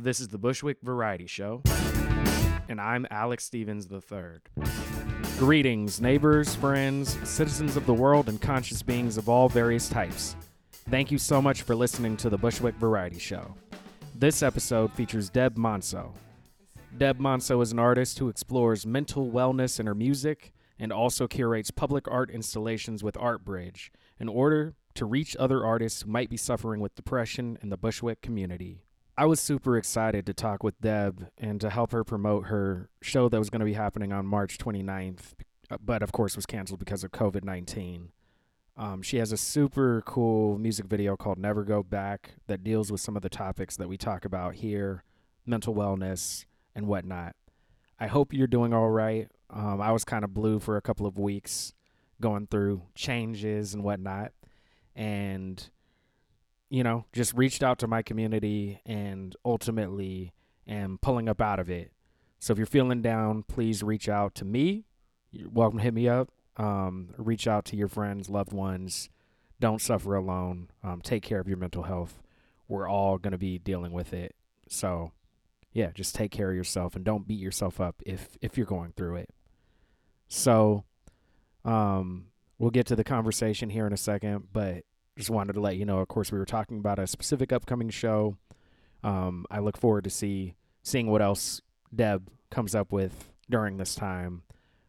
This is the Bushwick Variety Show, and I'm Alex Stevens III. Greetings, neighbors, friends, citizens of the world, and conscious beings of all various types. Thank you so much for listening to the Bushwick Variety Show. This episode features Deb Monso. Deb Monso is an artist who explores mental wellness in her music and also curates public art installations with ArtBridge in order to reach other artists who might be suffering with depression in the Bushwick community. I was super excited to talk with Deb and to help her promote her show that was going to be happening on March 29th, but of course was canceled because of COVID 19. Um, she has a super cool music video called Never Go Back that deals with some of the topics that we talk about here mental wellness and whatnot. I hope you're doing all right. Um, I was kind of blue for a couple of weeks going through changes and whatnot. And you know, just reached out to my community and ultimately am pulling up out of it. So if you're feeling down, please reach out to me. You're welcome to hit me up. Um, reach out to your friends, loved ones. Don't suffer alone. Um, take care of your mental health. We're all going to be dealing with it. So, yeah, just take care of yourself and don't beat yourself up if if you're going through it. So, um, we'll get to the conversation here in a second, but just wanted to let you know. Of course, we were talking about a specific upcoming show. Um, I look forward to see seeing what else Deb comes up with during this time.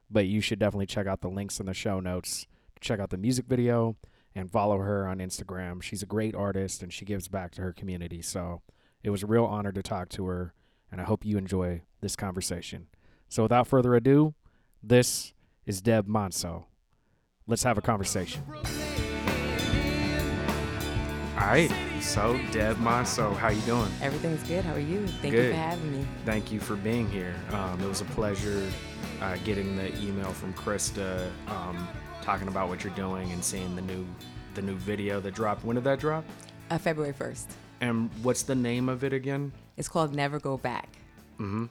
But you should definitely check out the links in the show notes. Check out the music video and follow her on Instagram. She's a great artist and she gives back to her community. So it was a real honor to talk to her, and I hope you enjoy this conversation. So without further ado, this is Deb Monso. Let's have a conversation. All right. So, Deb Monso, how you doing? Everything's good. How are you? Thank Good. you for having me. Thank you for being here. Um, it was a pleasure uh, getting the email from Krista um, talking about what you're doing and seeing the new the new video that dropped. When did that drop? Uh, February 1st. And what's the name of it again? It's called Never Go Back. Mhm.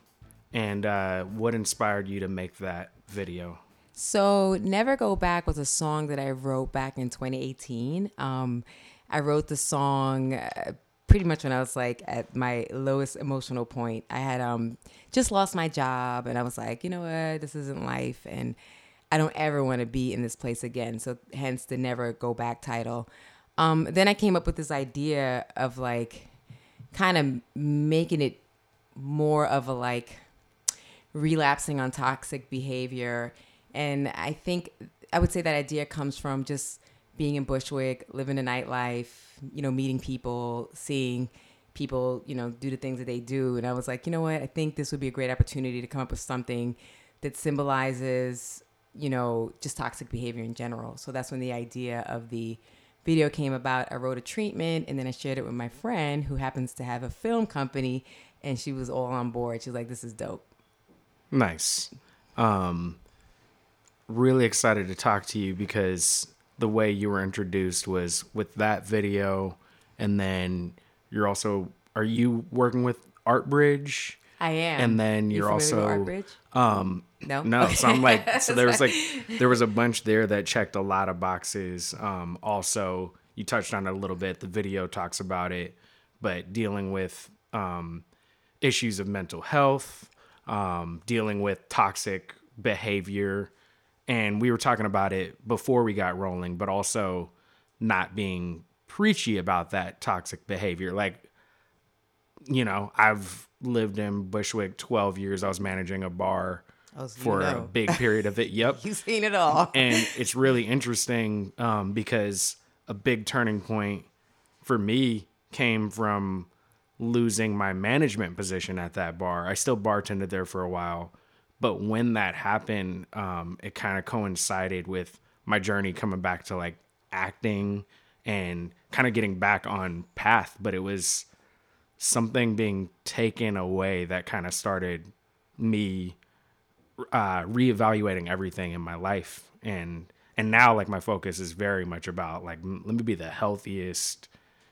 And uh, what inspired you to make that video? So, Never Go Back was a song that I wrote back in 2018. Um, I wrote the song uh, pretty much when I was like at my lowest emotional point. I had um, just lost my job and I was like, you know what, this isn't life. And I don't ever want to be in this place again. So, hence the Never Go Back title. Um, then I came up with this idea of like kind of making it more of a like relapsing on toxic behavior. And I think I would say that idea comes from just being in Bushwick, living the nightlife, you know, meeting people, seeing people, you know, do the things that they do. And I was like, you know what? I think this would be a great opportunity to come up with something that symbolizes, you know, just toxic behavior in general. So that's when the idea of the video came about. I wrote a treatment and then I shared it with my friend who happens to have a film company and she was all on board. She was like, this is dope. Nice. Um, really excited to talk to you because the way you were introduced was with that video, and then you're also are you working with ArtBridge? I am. And then You you're familiar also um No? no. So I'm like so there was like there was a bunch there that checked a lot of boxes. Um, also you touched on it a little bit. The video talks about it, but dealing with um, issues of mental health, um, dealing with toxic behavior, and we were talking about it before we got rolling, but also not being preachy about that toxic behavior. Like, you know, I've lived in Bushwick 12 years. I was managing a bar for a big period of it. Yep You've seen it all. and it's really interesting um, because a big turning point for me came from losing my management position at that bar. I still bartended there for a while, but when that happened, um, it kind of coincided with my journey coming back to like acting and kind of getting back on path. But it was something being taken away that kind of started me uh, reevaluating everything in my life and and now like my focus is very much about like m- let me be the healthiest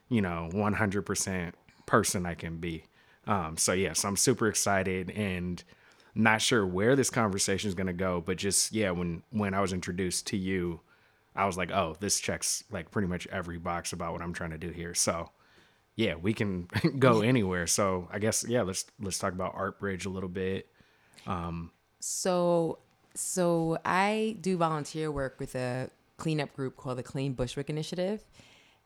you know 100% person i can be um, so yes i'm super excited and not sure where this conversation is going to go but just yeah when when i was introduced to you i was like oh this checks like pretty much every box about what i'm trying to do here so yeah, we can go anywhere. So I guess yeah, let's let's talk about ArtBridge a little bit. Um, So, so I do volunteer work with a cleanup group called the Clean Bushwick Initiative.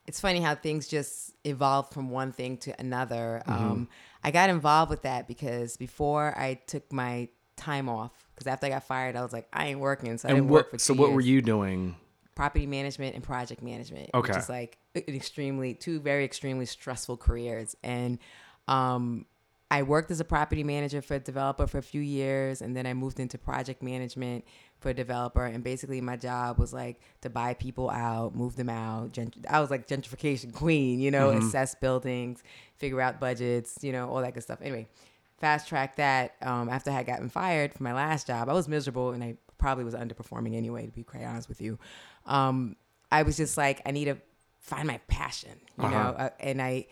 It's funny how things just evolve from one thing to another. Mm-hmm. Um, I got involved with that because before I took my time off, because after I got fired, I was like, I ain't working, so I didn't work for what? So what were you doing? Property management and project management, Okay. which is like an extremely two very extremely stressful careers. And um, I worked as a property manager for a developer for a few years, and then I moved into project management for a developer. And basically, my job was like to buy people out, move them out. Gent- I was like gentrification queen, you know, assess buildings, figure out budgets, you know, all that good stuff. Anyway, fast track that. Um, after I had gotten fired from my last job, I was miserable, and I probably was underperforming anyway, to be quite honest with you. Um, I was just like, I need to find my passion, you Uh-huh. know, uh, and I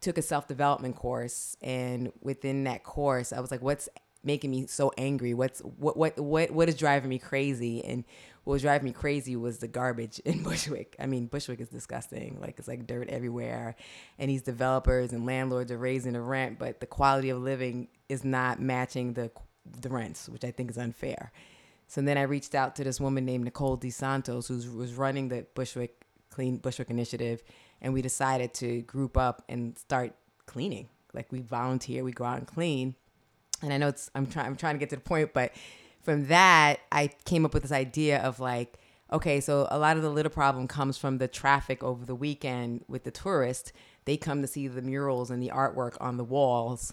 took a self development course, and within that course, I was like, "What's making me so angry? What's what what what what is driving me crazy?" And what was driving me crazy was the garbage in Bushwick. I mean, Bushwick is disgusting. Like it's like dirt everywhere, and these developers and landlords are raising the rent, but the quality of living is not matching the the rents, which I think is unfair. So then I reached out to this woman named Nicole DeSantos, who was running the Bushwick Clean Bushwick Initiative, and we decided to group up and start cleaning. Like we volunteer, we go out and clean. And I know it's I'm trying I'm trying to get to the point, but from that I came up with this idea of like, okay, so a lot of the litter problem comes from the traffic over the weekend with the tourists. They come to see the murals and the artwork on the walls.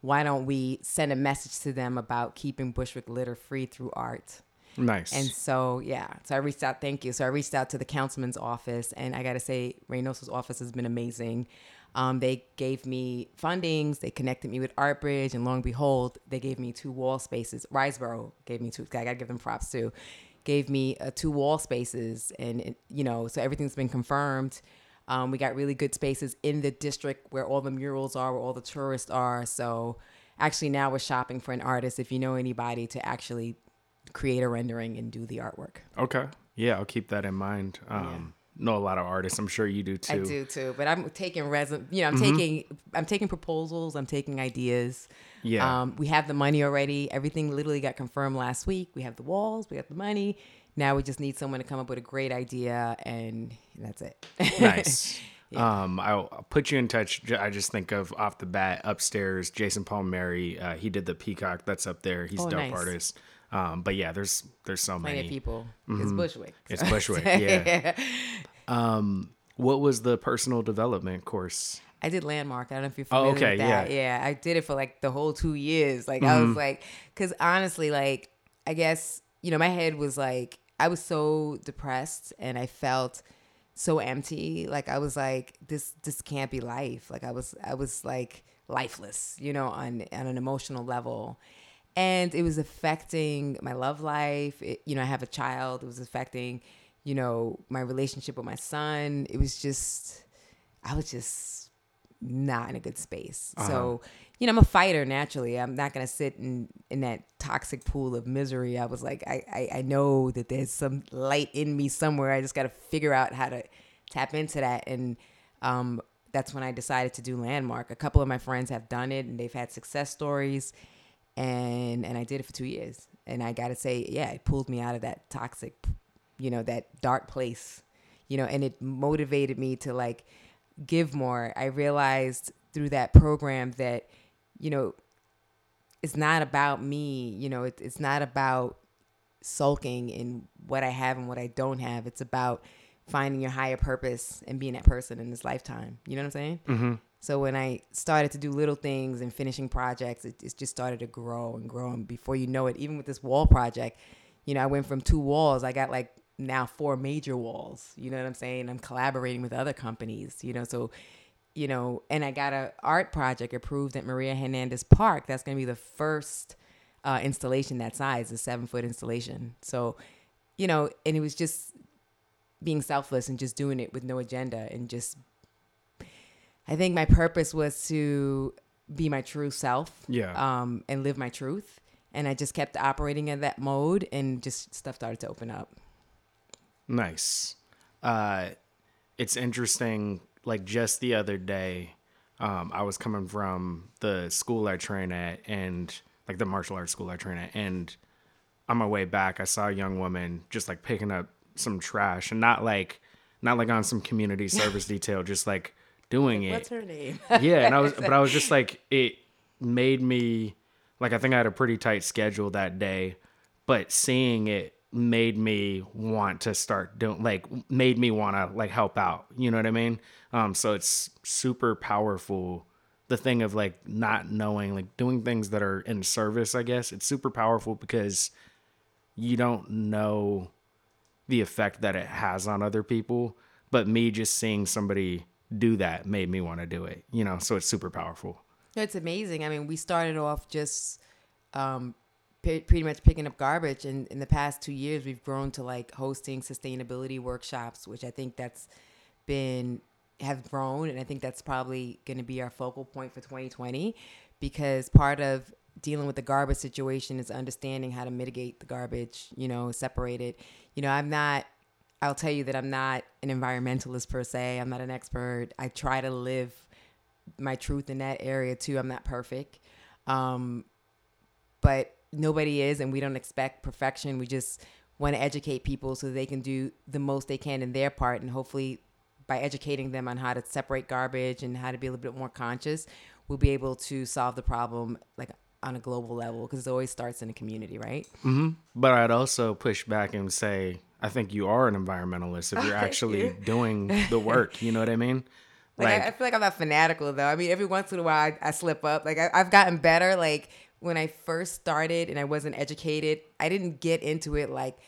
Why don't we send a message to them about keeping Bushwick litter free through art? Nice. And so, yeah, so I reached out. Thank you. So I reached out to the councilman's office, and I got to say, Reynoso's office has been amazing. Um, they gave me fundings. They connected me with ArtBridge, and lo and behold, they gave me two wall spaces. Riseboro gave me two. I got to give them props too. Gave me uh, two wall spaces, and it- you know, so everything's been confirmed. Um, we got really good spaces in the district where all the murals are, where all the tourists are. So actually, now we're shopping for an artist. If you know anybody to actually create a rendering and do the artwork. okay. Yeah, I'll keep that in mind. Um, know a lot of artists. I'm sure you do too. I do too, but I'm taking resume. You know, I'm taking I'm taking proposals. I'm taking ideas. Yeah. Um, we have the money already. Everything literally got confirmed last week. We have the walls. We have the money. Now we just need someone to come up with a great idea, and that's it. nice. Um, I'll, I'll put you in touch. I just think of off the bat upstairs, Jason Palmieri. Uh, he did the Peacock. That's up there. He's Oh, a dope nice. artist. Um, but yeah, there's there's so Plenty many. of people. It's Bushwick. It's Bushwick. Yeah. um, what was the personal development course? I did Landmark. I don't know if you're Oh, familiar okay, with that. yeah. Yeah, I did it for like the whole two years. Like I was like, because honestly, like I guess you know, my head was like, I was so depressed and I felt so empty. Like I was like, this this can't be life. Like I was I was like lifeless, you know, on on an emotional level. And it was affecting my love life. It, you know, I have a child. It was affecting, you know, my relationship with my son. It was just, I was just not in a good space. So, you know, I'm a fighter naturally. I'm not gonna sit in in that toxic pool of misery. I was like, I I, I know that there's some light in me somewhere. I just got to figure out how to tap into that. And um, that's when I decided to do Landmark. A couple of my friends have done it, and they've had success stories. And and I did it for two years. And I got to say, yeah, it pulled me out of that toxic, you know, that dark place. You know, and it motivated me to like give more. I realized through that program that, you know, it's not about me. You know, it, it's not about sulking in what I have and what I don't have. It's about finding your higher purpose and being that person in this lifetime. You know what I'm saying? Mm-hmm. So when I started to do little things and finishing projects, it, it just started to grow and grow. And before you know it, even with this wall project, you know, I went from two walls. I got like now four major walls. You know what I'm saying? I'm collaborating with other companies. You know, so you know, and I got a art project approved at Maria Hernandez Park. That's going to be the first uh, installation that size, a seven foot installation. So, you know, and it was just being selfless and just doing it with no agenda and just. I think my purpose was to be my true self, Yeah. um, and live my truth. And I just kept operating in that mode, and just stuff started to open up. Nice. Uh, it's interesting. Like just the other day, um, I was coming from the school I train at and like the martial arts school I train at. And on my way back, I saw a young woman just like picking up some trash and not like, not like on some community service detail, just like doing it. What's her name? yeah. And I was, but I was just like, it made me, like, I think I had a pretty tight schedule that day, but seeing it made me want to start doing like made me want to like help out you know what i mean? Um so it's super powerful the thing of like not knowing like doing things that are in service i guess it's super powerful because you don't know the effect that it has on other people but me just seeing somebody do that made me want to do it you know? So it's super powerful. It's amazing. I mean we started off just um pretty much picking up garbage. And in the past two years, we've grown to like hosting sustainability workshops, which I think that's been have grown, and I think that's probably going to be our focal point for 2020, because part of dealing with the garbage situation is understanding how to mitigate the garbage, you know, separate it. You know, I'm not. I'll tell you that I'm not an environmentalist per se. I'm not an expert. I try to live my truth in that area too. I'm not perfect. Um, but nobody is and we don't expect perfection. We just want to educate people so they can do the most they can in their part and hopefully by educating them on how to separate garbage and how to be a little bit more conscious we'll be able to solve the problem like on a global level because it always starts in a community right? Mm-hmm. but i'd also push back and say i think you are an environmentalist if you're actually doing the work. You know what i mean? Like, like I, I, feel like i'm not fanatical though. I mean every once in a while i, I slip up. Like I, i've gotten better like when I first started and I wasn't educated, I didn't get into it like,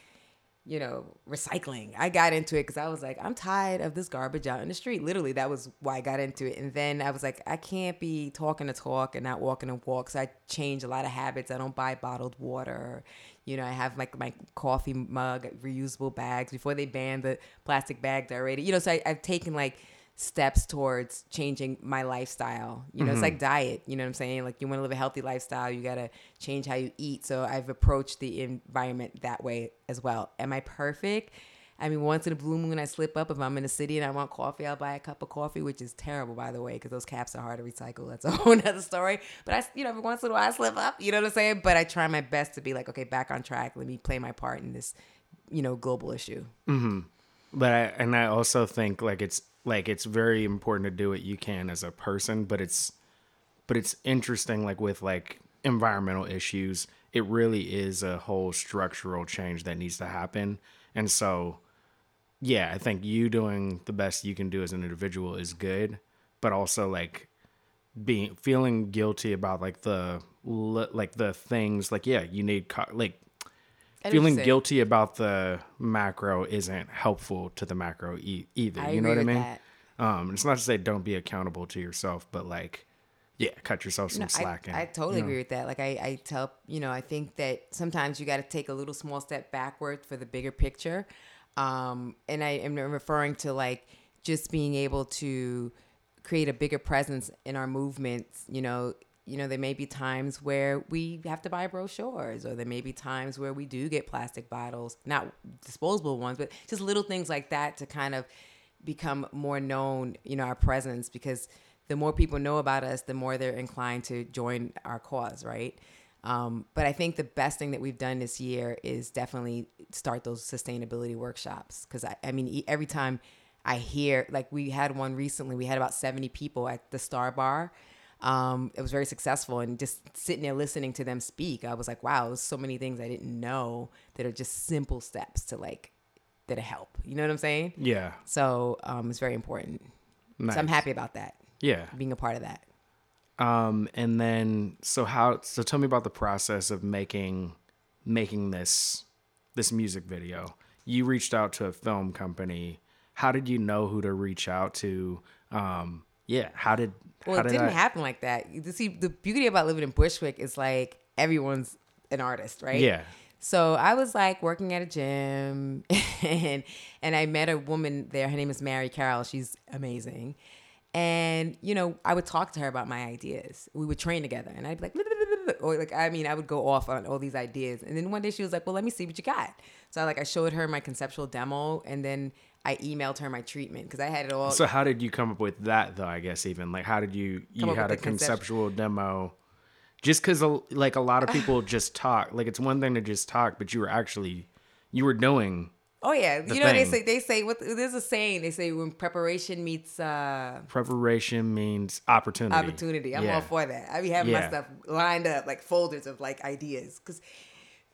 you know, recycling. I got into it because I was like, I'm tired of this garbage out in the street. Literally, that was why I got into it. And then I was like, I can't be talking to talk and not walking to walk. So I changed a lot of habits. I don't buy bottled water. You know, I have like my coffee mug, reusable bags before they banned the plastic bags already. You know, so I, I've taken like steps towards changing my lifestyle. You know, mm-hmm. it's like diet. You know what I'm saying? Like you want to live a healthy lifestyle, you got to change how you eat. So I've approached the environment that way as well. Am I perfect? I mean, once in a blue moon, I slip up. If I'm in a city and I want coffee, I'll buy a cup of coffee, which is terrible, by the way, because those caps are hard to recycle. That's a whole other story. But I, you know, every once in a while, I slip up. You know what I'm saying? But I try my best to be like, okay, back on track. Let me play my part in this, you know, global issue. Mm-hmm. But I, and I also think like it's like it's very important to do what you can as a person but it's but it's interesting like with like environmental issues it really is a whole structural change that needs to happen. And so yeah i think you doing the best you can do as an individual is good but also like being feeling guilty about like the like the things like yeah you need like feeling guilty about the macro isn't helpful to the macro e- either. I you know what I mean? Um, it's not to say don't be accountable to yourself, but like, yeah, cut yourself some no, slack. I, I totally you know. agree with that. Like I, I tell, you know, I think that sometimes you got to take a little small step backward for the bigger picture. Um, and I am referring to like just being able to create a bigger presence in our movements, you know, you know, there may be times where we have to buy brochures, or there may be times where we do get plastic bottles, not disposable ones, but just little things like that to kind of become more known, you know, our presence because the more people know about us, the more they're inclined to join our cause, right? Um, but I think the best thing that we've done this year is definitely start those sustainability workshops because I, I mean, every time I hear, like we had one recently, we had about 70 people at the Star Bar um, it was very successful. And just sitting there listening to them speak, I was like, wow, there's so many things I didn't know that are just simple steps to like that help. You know what I'm saying? Yeah. So um, it's very important. Nice. So I'm happy about that. Yeah. Being a part of that. Um, and then so how so tell me about the process of making making this this music video. You reached out to a film company. How did you know who to reach out to? Um, yeah, how did well, how it didn't I... happen like that. You see, the beauty about living in Bushwick is like everyone's an artist, right? Yeah. So I was like working at a gym, and and I met a woman there. Her name is Mary Carroll. She's amazing, and you know I would talk to her about my ideas. We would train together, and I'd be like, or like I mean I would go off on all these ideas, and then one day she was like, "Well, let me see what you got." So I like I showed her my conceptual demo, and then I emailed her my treatment because I had it all. So how did you come up with that though? I guess even like how did you you had a concept- conceptual demo? Just because like a lot of people just talk. Like it's one thing to just talk, but you were actually you were doing oh yeah, you know they say they say what there's a saying they say when preparation meets uh, preparation means opportunity. opportunity. I'm Yeah. all for that. I be having my stuff lined up like folders of like ideas because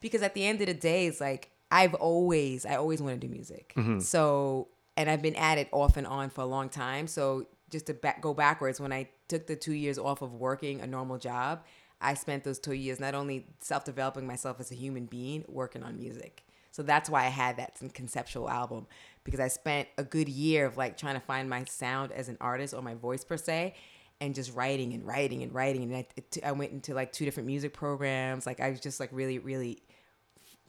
because at the end of the day, it's like I've always I always want to do music. Mm-hmm. So and I've been at it off and on for a long time. So just to back, go backwards, when I took the two years off of working a normal job, I spent those two years not only self developing myself as a human being, working on music. So that's why I had that conceptual album because I spent a good year of like trying to find my sound as an artist or my voice per se, and just writing and writing and writing. And I, it, I went into like two different music programs. Like I was just like really, really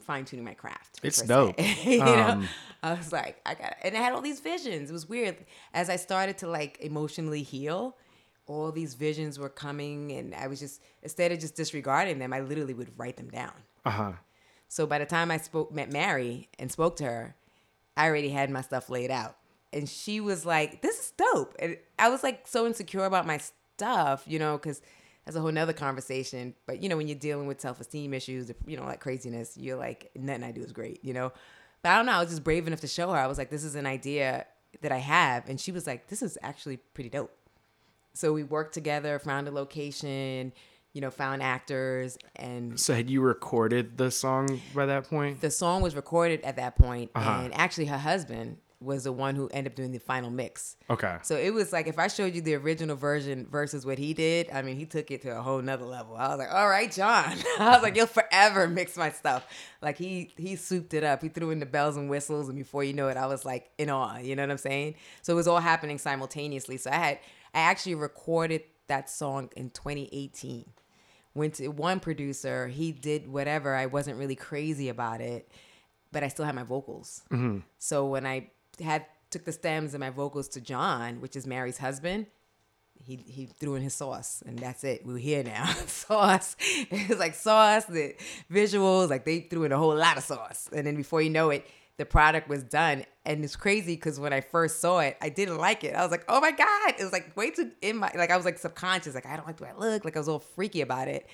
fine tuning my craft. It's dope. you know, Um, I was like, I got, and I had all these visions. It was weird. As I started to like emotionally heal, all these visions were coming, and I was just instead of just disregarding them, I literally would write them down. Uh huh. So by the time I spoke, met Mary and spoke to her, I already had my stuff laid out. And she was like, this is dope. And I was like so insecure about my stuff, you know, because that's a whole nother conversation. But, you know, when you're dealing with self esteem issues, you know, like craziness, you're like, nothing I do is great, you know? But I don't know. I was just brave enough to show her. I was like, this is an idea that I have. And she was like, this is actually pretty dope. So we worked together, found a location, you know, found actors, and So had you recorded the song by that point? the song was recorded at that point, Uh-huh. and actually her husband was the one who ended up doing the final mix. Okay. So it was like if I showed you the original version versus what he did, I mean, he took it to a whole nother level. I was like, all right, John. I was like, you'll forever mix my stuff. Like he he souped it up. He threw in the bells and whistles, and before you know it, I was like in awe. You know what I'm saying? So it was all happening simultaneously. So I had I actually recorded that song in 2018 went to one producer. He did whatever. I wasn't really crazy about it, but I still had my vocals. Mm-hmm. So when I had took the stems and my vocals to John, which is Mary's husband, he he threw in his sauce, and that's it. We're here now. sauce. It was like sauce. The visuals, like they threw in a whole lot of sauce, and then before you know it. The product was done, and it's crazy because when I first saw it, I didn't like it. I was like, "Oh my god!" It was like way too in my like I was like subconscious, like I don't like the way I look, like I was all freaky about it.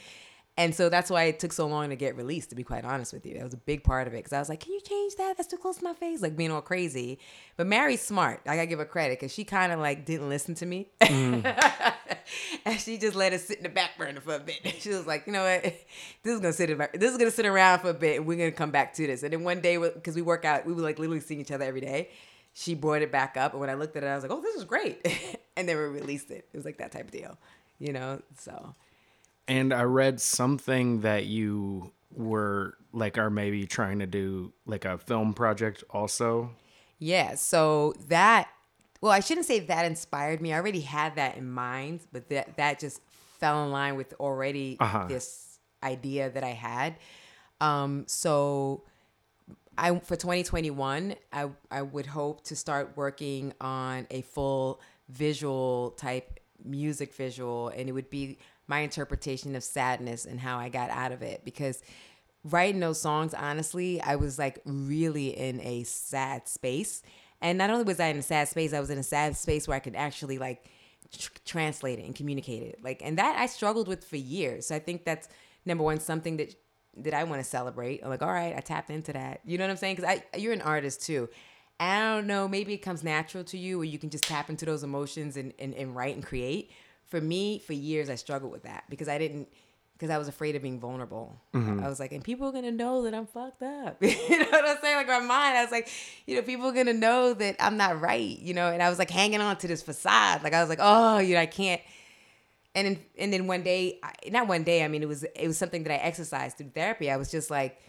And so that's why it took so long to get released, to be quite honest with you. That was a big part of it. Because I was like, can you change that? That's too close to my face. Like being all crazy. But Mary's smart. I gotta give her credit because she kind of like didn't listen to me. Mm. and she just let it sit in the back burner for a bit. She was like, you know what? This is gonna sit in back, this is gonna sit around for a bit and we're gonna come back to this. And then one day, because we work out, we were like literally seeing each other every day. She brought it back up. And when I looked at it, I was like, oh, this is great. and then we released it. It was like that type of deal, you know? So. And I read something that you were like are maybe trying to do like a film project also. Yeah, so that well, I shouldn't say that inspired me. I already had that in mind, but that that just fell in line with already Uh-huh. this idea that I had. Um, so I for 2021, I I would hope to start working on a full visual type music visual and it would be my interpretation of sadness and how I got out of it because writing those songs honestly, I was like really in a sad space. And not only was I in a sad space, I was in a sad space where I could actually like tr- translate it and communicate it. Like and that I struggled with for years. So I think that's number one something that that I want to celebrate. I'm like, all right, I tapped into that. You know what I'm saying? Because I you're an artist too. I don't know, maybe it comes natural to you or you can just tap into those emotions and, and, and write and create. For me, for years, I struggled with that because I didn't, because I was afraid of being vulnerable. Mm-hmm. I was like, and people are going to know that I'm fucked up. you know what I'm saying? Like, my mind, I was like, you know, people are going to know that I'm not right, you know? And I was like hanging on to this facade. Like, I was like, oh, you know, I can't. And then, and then one day, not one day, I mean, it was, it was something that I exercised through therapy. I was just like,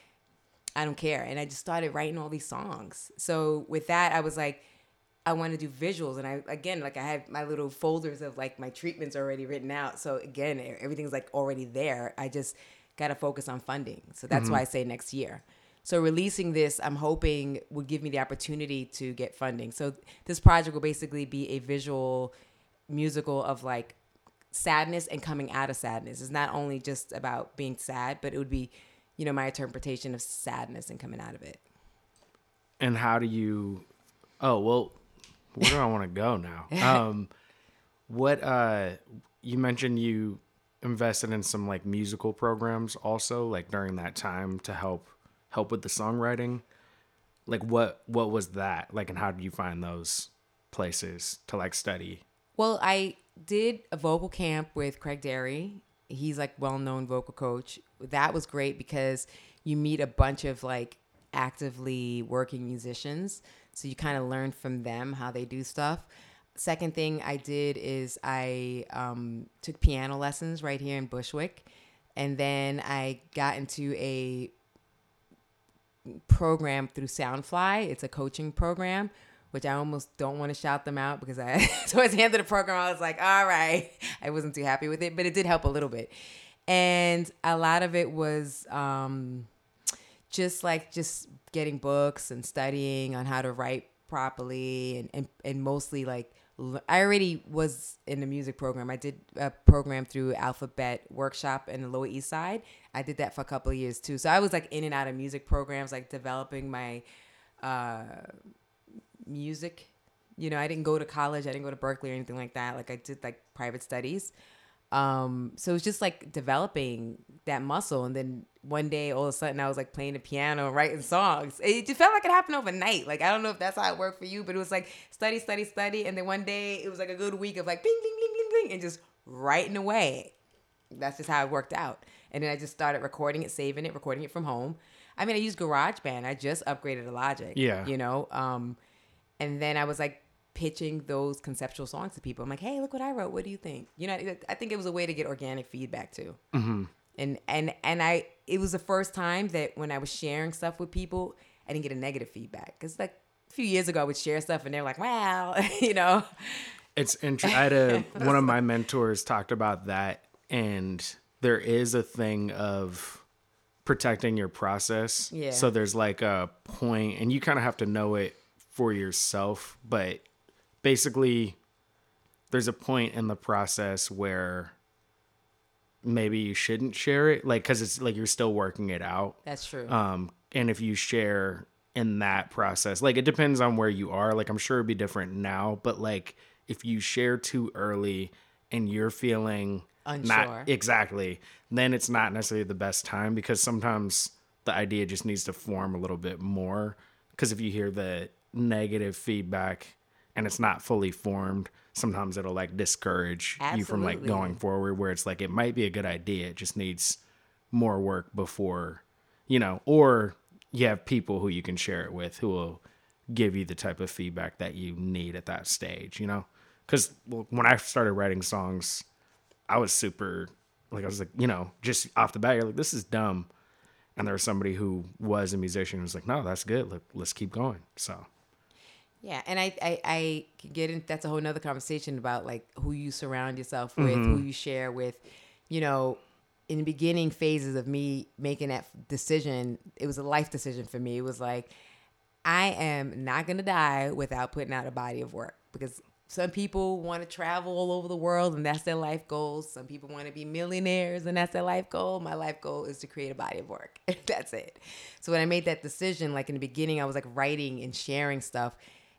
I don't care. And I just started writing all these songs. So with that, I was like, I want to do visuals. And I, again, like I have my little folders of like my treatments already written out. So again, everything's like already there. I just got to focus on funding. So that's mm-hmm. why I say next year. So releasing this, I'm hoping would give me the opportunity to get funding. So this project will basically be a visual musical of like sadness and coming out of sadness. It's not only just about being sad, but it would be, you know, my interpretation of sadness and coming out of it. And how do you Oh well, where do I want to go now? Um, what uh, you mentioned you invested in some like musical programs also like during that time to help help with the songwriting. Like what what was that like, and how did you find those places to like study? Well, I did a vocal camp with Craig Derry. He's like well known vocal coach. That was great because you meet a bunch of like actively working musicians. So you kind of learn from them how they do stuff. Second thing I did is I um, took piano lessons right here in Bushwick. And then I got into a program through Soundfly. It's a coaching program, which I almost don't want to shout them out because I towards the end of the program I was like, all right, I wasn't too happy with it, but it did help a little bit. And a lot of it was um, just like just getting books and studying on how to write properly and, and, and mostly like I already was in the music program. I did a program through Alphabet Workshop in the Lower East Side. I did that for a couple of years too. So I was like in and out of music programs, like developing my uh, music. You know, I didn't go to college. I didn't go to Berklee or anything like that. Like I did like private studies. Um, so it was just like developing that muscle. And then one day, all of a sudden, I was like playing the piano, writing songs. It just felt like it happened overnight. Like I don't know if that's how it worked for you, but it was like study, study, study, and then one day it was like a good week of like bing, bing, bing, bing, bing, and just writing away. That's just how it worked out. And then I just started recording it, saving it, recording it from home. I mean, I used GarageBand. I just upgraded to Logic. Yeah. You know, um, and then I was like pitching those conceptual songs to people. I'm like, hey, look what I wrote. What do you think? You know, I think it was a way to get organic feedback too. Mm-hmm. And and and I, it was the first time that when I was sharing stuff with people, I didn't get a negative feedback. Cause like a few years ago, I would share stuff and they're like, wow, you know. It's interesting. I had a one of my mentors talked about that, and there is a thing of protecting your process. Yeah. So there's like a point, and you kind of have to know it for yourself, but basically there's a point in the process where maybe you shouldn't share it like cuz it's like you're still working it out. That's true. Um and if you share in that process, like it depends on where you are, like I'm sure it'd be different now, but like if you share too early and you're feeling Unsure. not exactly, then it's not necessarily the best time because sometimes the idea just needs to form a little bit more because if you hear the negative feedback and it's not fully formed, sometimes it'll like discourage you from like going forward where it's like it might be a good idea, it just needs more work before, you know, or you have people who you can share it with who will give you the type of feedback that you need at that stage, you know? Cuz when I started writing songs, I was super like I was like, you know, just off the bat, you're like, this is dumb. And there was somebody who was a musician who was like, no, that's good. Let, let's keep going. So Yeah, and I, I, I could get in. That's a whole nother conversation about like who you surround yourself with, who mm-hmm. you share with. You know, in the beginning phases of me making that decision, it was a life decision for me. It was like, I am not gonna die without putting out a body of work because some people want to travel all over the world and that's their life goals. Some people want to be millionaires and that's their life goal. My life goal is to create a body of work. that's it. So when I made that decision, like in the beginning, I was like writing and sharing stuff.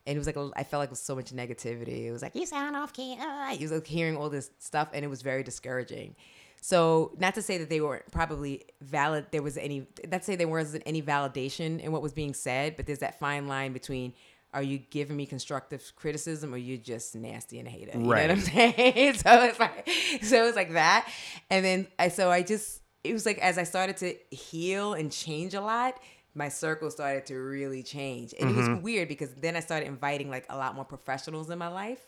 And it was like, I felt like it was so much negativity. It was like, you sound off key. Ah. You was like hearing all this stuff and it was very discouraging. So not to say that they weren't probably valid, there was any, not to say there wasn't any validation in what was being said, but there's that fine line between are you giving me constructive criticism or you just nasty and a hater? You know what I'm Right. saying? so it's like, so it was like that. And then I, so I just, it was like as I started to heal and change a lot, my circle started to really change. And it was weird because then I started inviting like a lot more professionals in my life.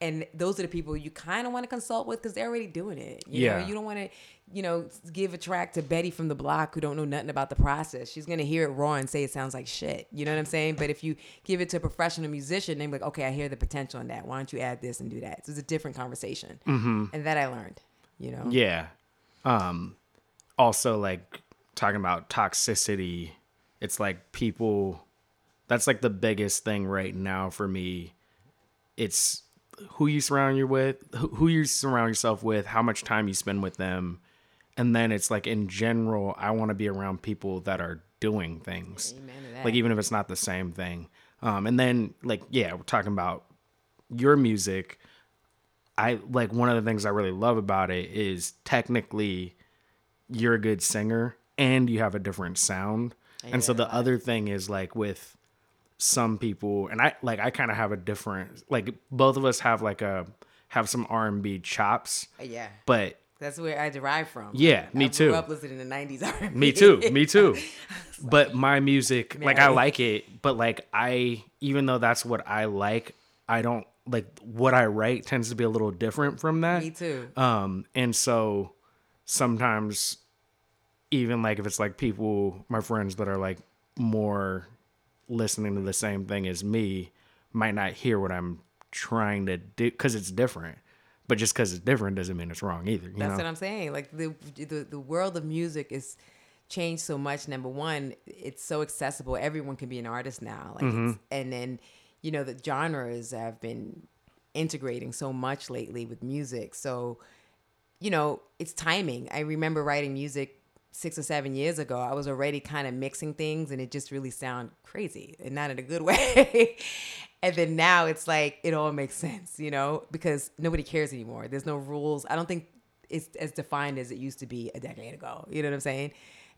And those are the people you kind of want to consult with because they're already doing it. You know, Yeah. you don't want to, you know, give a track to Betty from the block who don't know nothing about the process. She's gonna hear it raw and say it sounds like shit. You know what I'm saying? But if you give it to a professional musician, they're like, okay, I hear the potential in that. Why don't you add this and do that? So it's a different conversation, mm-hmm. and that I learned. You know, yeah. Um, also like talking about toxicity, it's like people, that's like the biggest thing right now for me. It's who you surround you with, who you surround yourself with, how much time you spend with them. And then it's like in general, I want to be around people that are doing things. Amen to that. Like even if it's not the same thing. Um, and then like yeah, we're talking about your music. I like one of the things I really love about it is technically you're a good singer and you have a different sound. And so the other thing is like with some people and I like I kind of have a different like both of us have like a have some R&B chops, Yeah. but That's where I derive from. Yeah, me I too. Grew up listening to '90s R&B. Me too. Me too. But my music, like I like it, but like I even though that's what I like, I don't like what I write tends to be a little different from that. Me too. Um and so sometimes even like if it's like people my friends that are like more listening to the same thing as me might not hear what I'm trying to do cuz it's different. But just cuz it's different doesn't mean it's wrong either, you That's know. what I'm saying. Like the, the the world of music is changed so much. Number one, it's so accessible. Everyone can be an artist now. Like, Mm-hmm. it's, and then you know the genres have been integrating so much lately with music. So you know it's timing. I remember writing music six or seven years ago. I was already kind of mixing things, and it just really sound crazy, and not in a good way. and then now it's like it all makes sense, you know, because nobody cares anymore. There's no rules. I don't think it's as defined as it used to be a decade ago. You know what I'm saying?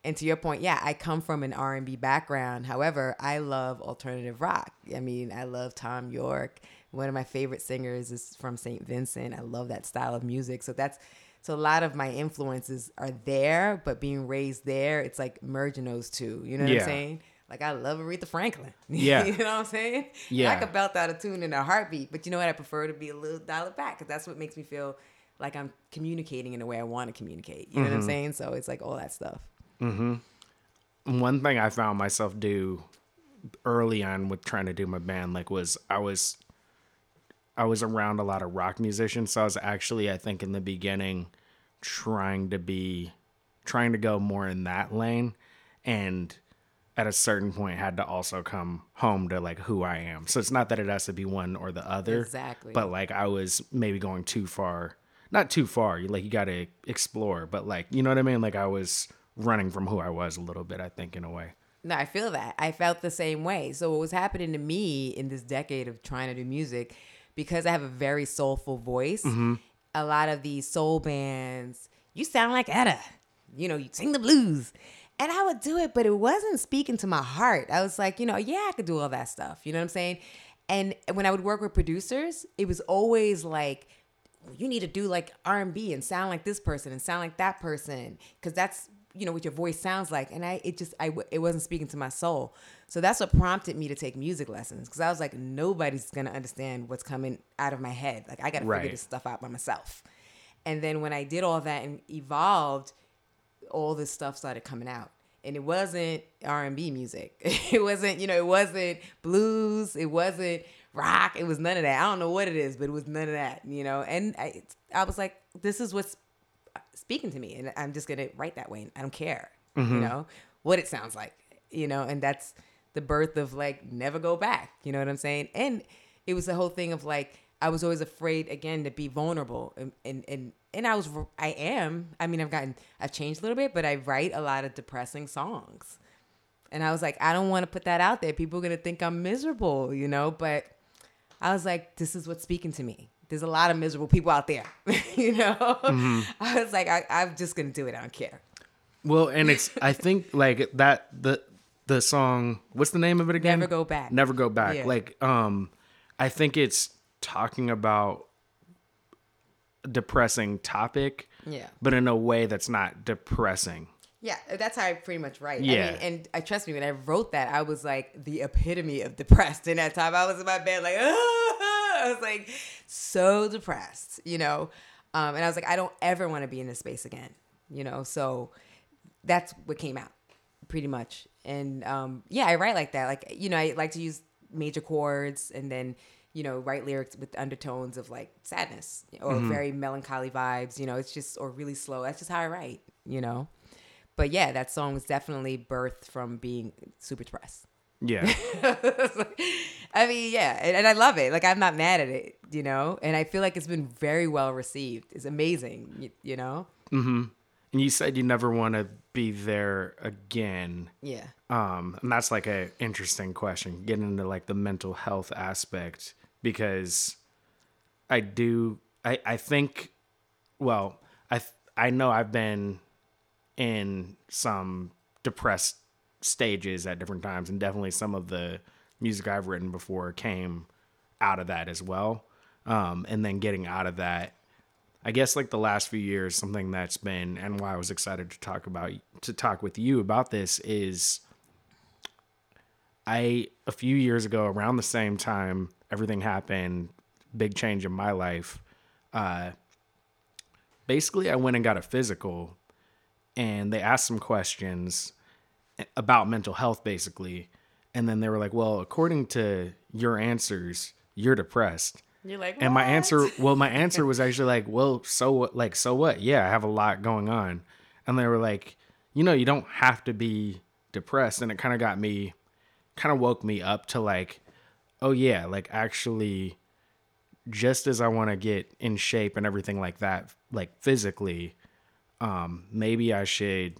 And to your point, yeah, I come from an R&B background. However, I love alternative rock. I mean, I love Thom Yorke. One of my favorite singers is from St. Vincent. I love that style of music. So that's so a lot of my influences are there, but being raised there, it's like merging those two. You know what Yeah. I'm saying? Like I love Aretha Franklin. Yeah. you know what I'm saying? Yeah. I could belt out a tune in a heartbeat, but you know what? I prefer to be a little dial it back because that's what makes me feel like I'm communicating in the way I want to communicate. You know Mm-hmm. what I'm saying? So it's like all that stuff. Mm-hmm. one thing I found myself do early on with trying to do my band like was I was I was around a lot of rock musicians so I was actually I think in the beginning trying to be trying to go more in that lane and at a certain point had to also come home to like who I am. So it's not that it has to be one or the other. Exactly. But like I was maybe going too far. Not too far. You like you got to explore, but like you know what I mean? Like I was running from who I was a little bit, I think in a way. No, I feel that. I felt the same way. So what was happening to me in this decade of trying to do music, because I have a very soulful voice, mm-hmm. A lot of these soul bands, you sound like Etta. You know, you sing the blues. And I would do it, but it wasn't speaking to my heart. I was like, you know, yeah, I could do all that stuff. You know what I'm saying? And when I would work with producers, it was always like, you need to do like R&B and sound like this person and sound like that person because that's you know what your voice sounds like and I it just i it wasn't speaking to my soul. So that's what prompted me to take music lessons because I was like nobody's going to understand what's coming out of my head. Like I got to Right. figure this stuff out by myself. And then when I did all that and evolved, all this stuff started coming out. And it wasn't R&B music. It wasn't, you know, it wasn't blues, it wasn't rock, it was none of that. I don't know what it is, but it was none of that, you know. And I I was like this is what's speaking to me and I'm just going to write that way. And I don't care, you mm-hmm. know, what it sounds like, you know, and that's the birth of like never go back, you know what I'm saying? And it was the whole thing of like I was always afraid again to be vulnerable and and and, and I was I am. I mean, I've gotten I've changed a little bit, but I write a lot of depressing songs. And I was like, I don't want to put that out there. People are going to think I'm miserable, you know, but I was like, this is what's speaking to me. There's a lot of miserable people out there, you know. Mm-hmm. I was like, I, I'm just gonna do it. I don't care. Well, and it's I think like that the the song what's the name of it again? Never Go Back. Never go back. Yeah. Like um I think it's talking about a depressing topic, Yeah, but in a way that's not depressing. yeah. That's how I pretty much write. Yeah. I mean, and I trust me when I wrote that, I was like the epitome of depressed. In that time, I was in my bed like, I was like so depressed, you know. Um, and I was like, I don't ever want to be in this space again, you know. So that's what came out pretty much and um yeah i write like that. Like you know i like to use major chords and then you know write lyrics with undertones of like sadness or very melancholy vibes you know it's just or really slow. That's just how i write you know? But yeah that song was definitely birthed from being super depressed. Yeah. i mean yeah and, and i love it. Like i'm not mad at it you know? And i feel like it's been very well received. It's amazing you, you know and You said you never want to be there again. Yeah. Um, and that's like a interesting question, getting into like the mental health aspect because I do I I think well, I th- I know I've been in some depressed stages at different times and definitely some of the music I've written before came out of that as well. Um, and then getting out of that I guess like the last few years, something that's been and why I was excited to talk about to talk with you about this is I a few years ago, around the same time everything happened, big change in my life. Uh, basically, I went and got a physical, and they asked some questions about mental health, basically, and then they were like, "Well, according to your answers, you're depressed." You're like, And my answer, well, my answer was actually like, well, so what? Like, so what? Yeah, I have a lot going on. And they were like, you know, you don't have to be depressed. And it kind of got me, kind of woke me up to like, oh yeah, like actually, just as I want to get in shape and everything like that, like physically, um, maybe I should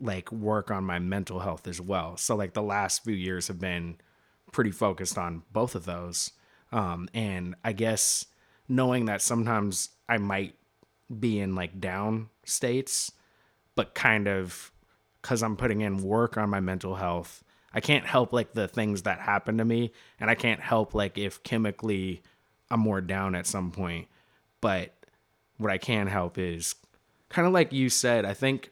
like work on my mental health as well. So like the last few years have been pretty focused on both of those. Um, and I guess knowing that sometimes I might be in like down states, but kind of because I'm putting in work on my mental health, I can't help like the things that happen to me. And I can't help like if chemically I'm more down at some point. But what I can help is kind of like you said, I think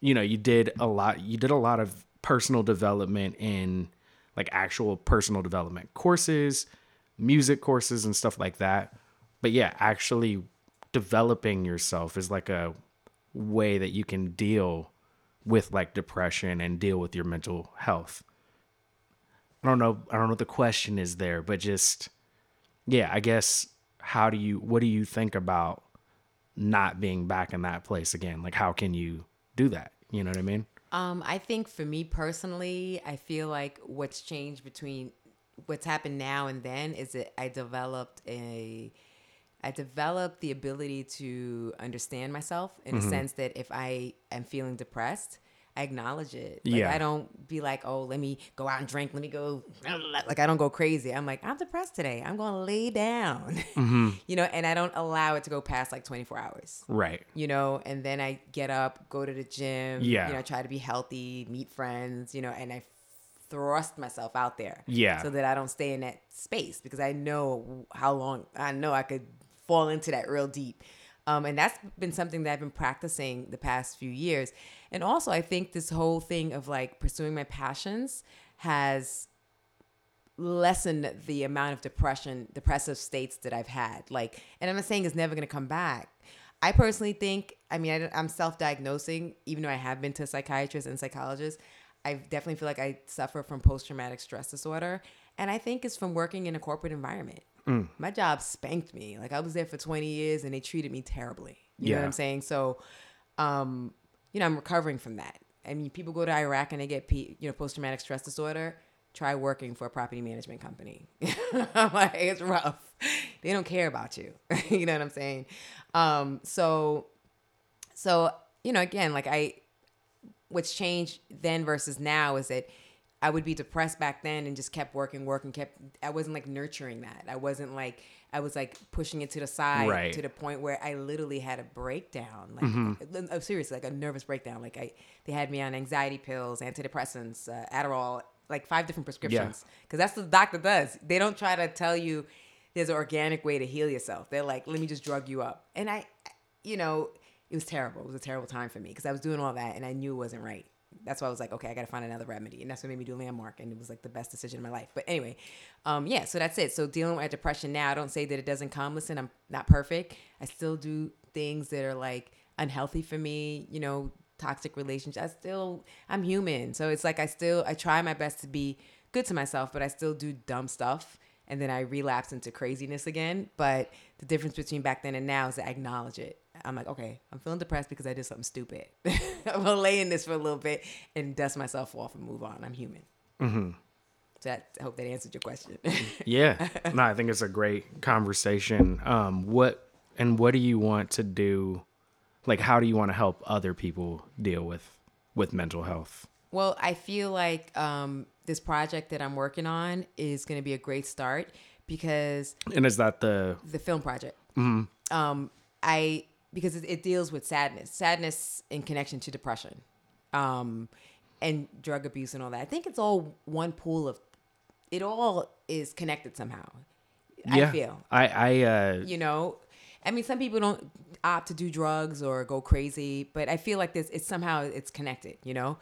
you know, you did a lot you did a lot of personal development in like actual personal development courses, music courses and stuff like that. But yeah, actually developing yourself is like a way that you can deal with like depression and deal with your mental health. I don't know I don't know what the question is there, but just yeah, I guess how do you what do you think about not being back in that place again? Like how can you do that? You know what I mean? Um, I think for me personally, I feel like what's changed between what's happened now and then is that I developed a I developed the ability to understand myself in Mm-hmm. a sense that if I am feeling depressed, I acknowledge it. Like Yeah. I don't be like, oh, let me go out and drink, let me go like I don't go crazy. I'm like, I'm depressed today. I'm gonna lay down. Mm-hmm. you know, and I don't allow it to go past like 24 hours Right. you know, and then I get up, go to the gym, Yeah. you know, try to be healthy, meet friends, you know, and I thrust myself out there. Yeah. So that I don't stay in that space because I know how long I know I could fall into that real deep. Um, and that's been something that I've been practicing the past few years. And also, I think this whole thing of like pursuing my passions has lessened the amount of depression, depressive states that I've had. Like, and I'm not saying it's never going to come back. I personally think, I mean, I, am self diagnosing, even though I have been to psychiatrists and psychologists. I definitely feel like I suffer from post traumatic stress disorder. And I think it's from working in a corporate environment. My job spanked me. Like, I was there for 20 years and they treated me terribly. You know what I'm saying? So, um, you know, I'm recovering from that. I mean, people go to Iraq and they get, you know, post traumatic stress disorder. Try working for a property management company. I'm like, it's rough. They don't care about you. you know what I'm saying? Um, so, so you know, again, like I, what's changed then versus now is that I would be depressed back then and just kept working, working, kept. I wasn't like nurturing that. I wasn't like I was like pushing it to the side Right. to the point where I literally had a breakdown, like uh, seriously, like a nervous breakdown. Like I, they had me on anxiety pills, antidepressants, uh, Adderall, like five different prescriptions. Because that's what the doctor does. They don't try to tell you there's an organic way to heal yourself. They're like, let me just drug you up. And I, you know, it was terrible. It was a terrible time for me because I was doing all that and I knew it wasn't right. That's why I was like, okay, I got to find another remedy. And that's what made me do Landmark. And it was like the best decision in my life. But anyway, um, yeah, so that's it. So dealing with depression now, I don't say that it doesn't come. Listen, I'm not perfect. I still do things that are like unhealthy for me, you know, toxic relationships. I still, I'm human. So it's like I still, I try my best to be good to myself, but I still do dumb stuff. And then I relapse into craziness again. But the difference between back then and now is I acknowledge it. I'm like, okay, I'm feeling depressed because I did something stupid. I'm gonna lay in this for a little bit and dust myself off and move on. I'm human. Mm-hmm. So that, I hope that answered your question. Yeah. no, I think it's a great conversation. Um, what and what do you want to do like how do you want to help other people deal with with mental health? Well, I feel like um, this project that I'm working on is going to be a great start because And is that the the film project. Um, I because it, it deals with sadness, sadness in connection to depression, um, and drug abuse and all that. I think it's all one pool of. It all is connected somehow. I feel I I uh you know i mean some people don't opt to do drugs or go crazy but i feel like this it's somehow it's connected you know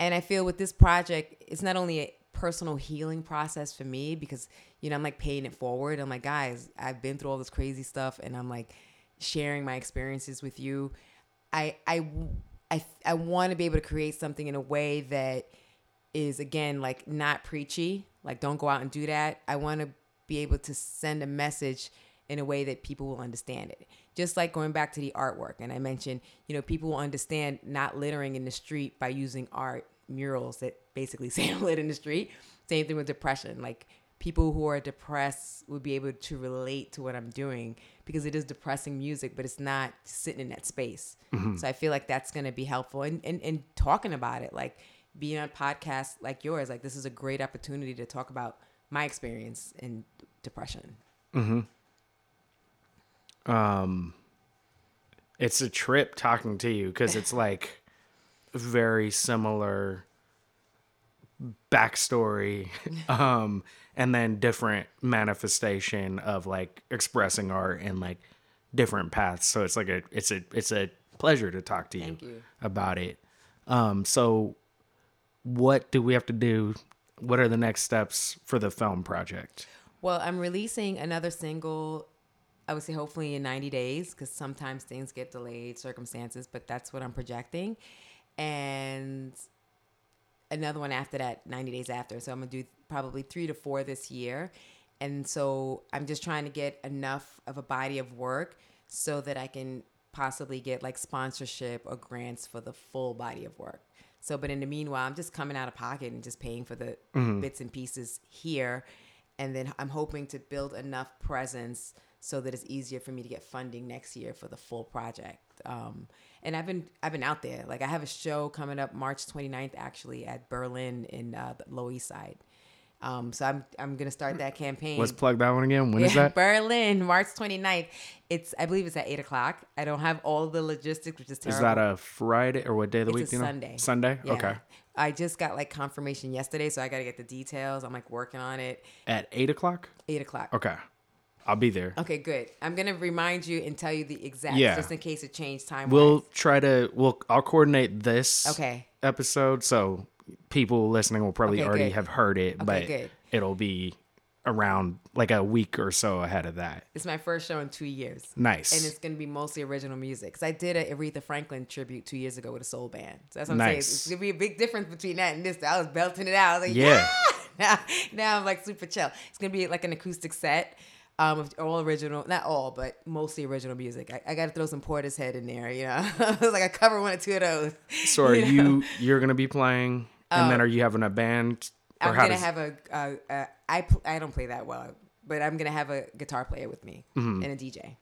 and i feel with this project it's not only a personal healing process for me because you know i'm like paying it forward i'm like guys i've been through all this crazy stuff and i'm like sharing my experiences with you i i i, I want to be able to create something in a way that is again like not preachy like don't go out and do that. I want to be able to send a message in a way that people will understand it. Just like going back to the artwork and i mentioned you know people will understand not littering in the street by using art murals that basically say lit in the street. Same thing with depression like people who are depressed would be able to relate to what i'm doing because it is depressing music but it's not sitting in that space. So i feel like that's going to be helpful. And, and and talking about it like being on podcasts like yours like this is a great opportunity to talk about my experience in depression. Um, it's a trip talking to you because it's like very similar backstory um and then different manifestation of like expressing art and like different paths so it's like a it's a it's a pleasure to talk to you, you. about it um so what do we have to do what are the next steps for the film project Well, I'm releasing another single. I would say hopefully in 90 days because sometimes things get delayed, circumstances, but that's what I'm projecting. And another one after that, 90 days after. So I'm to do probably three to four this year. And so I'm just trying to get enough of a body of work so that I can possibly get like sponsorship or grants for the full body of work. So, but in the meanwhile, I'm just coming out of pocket and just paying for the bits and pieces here. And then I'm hoping to build enough presence so that it's easier for me to get funding next year for the full project. Um, and I've been I've been out there. Like I have a show coming up March 29th actually at Berlin in uh, the Lower East Side. Um, so I'm I'm gonna start that campaign. let's plug that one again When is that Berlin, March 29th. It's I believe it's at eight o'clock. I don't have all the logistics, which is terrible. is that a friday or what day of the It's week you know? Sunday. sunday Yeah. okay I just got like confirmation yesterday, so I got to get the details. I'm like working on it. at eight o'clock Eight o'clock. Okay. I'll be there. Okay, good. I'm gonna remind you and tell you the exact, Yeah. just in case it changed time. We'll try to we'll I'll coordinate this Okay. episode so people listening will probably Okay, already good. have heard it, but good. it'll be around like a week or so ahead of that. It's my first show in two years. Nice. And it's gonna be mostly original music. Cause I did a Aretha Franklin tribute two years ago with a soul band. So that's what I'm saying. It's gonna be a big difference between that and this. I was belting it out. I was like, Yeah. yeah. Now, now I'm like super chill. It's gonna be like an acoustic set. Um, of all original, not all, but mostly original music. I, I got to throw some Portishead in there, you know. it was like I cover one or two of those. so are you know? you you're gonna be playing and then are you having a band or I'm how gonna does have a, a, a I pl- I don't play that well, but I'm gonna have a guitar player with me and a DJ.